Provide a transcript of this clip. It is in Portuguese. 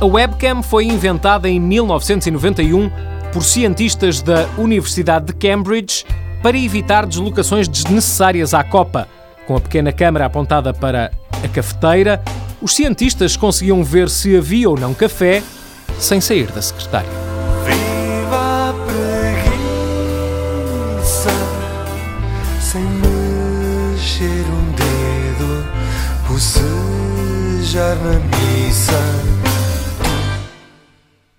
A webcam foi inventada em 1991 por cientistas da Universidade de Cambridge para evitar deslocações desnecessárias à copa. Com a pequena câmara apontada para a cafeteira, os cientistas conseguiam ver se havia ou não café sem sair da secretária. Sem mexer um dedo, bocejar na missa.